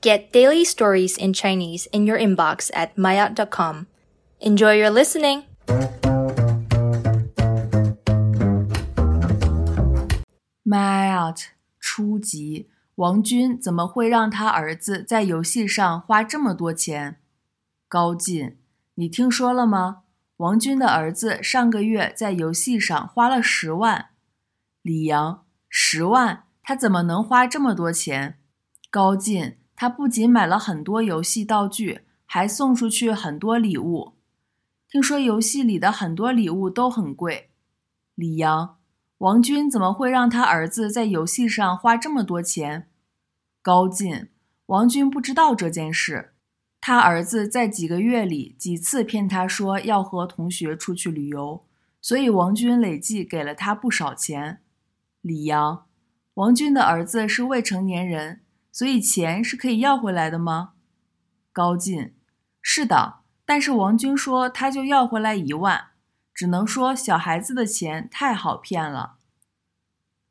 Get daily stories in Chinese in your inbox at maya.com. Enjoy your listening! Mayat 初级，王军怎么会让他儿子在游戏上花这么多钱？高进，你听说了吗？王军的儿子上个月在游戏上花了十万。李阳，十万，他怎么能花这么多钱？高进， 他不仅买了很多游戏道具，还送出去很多礼物。听说游戏里的很多礼物都很贵。李阳。王军怎么会让他儿子在游戏上花这么多钱？高进，王军不知道这件事。他儿子在几个月里几次骗他说要和同学出去旅游，所以王军累计给了他不少钱。李阳，王军的儿子是未成年人，所以钱是可以要回来的吗？高进，是的，但是王军说他就要回来一万。只能说小孩子的钱太好骗了。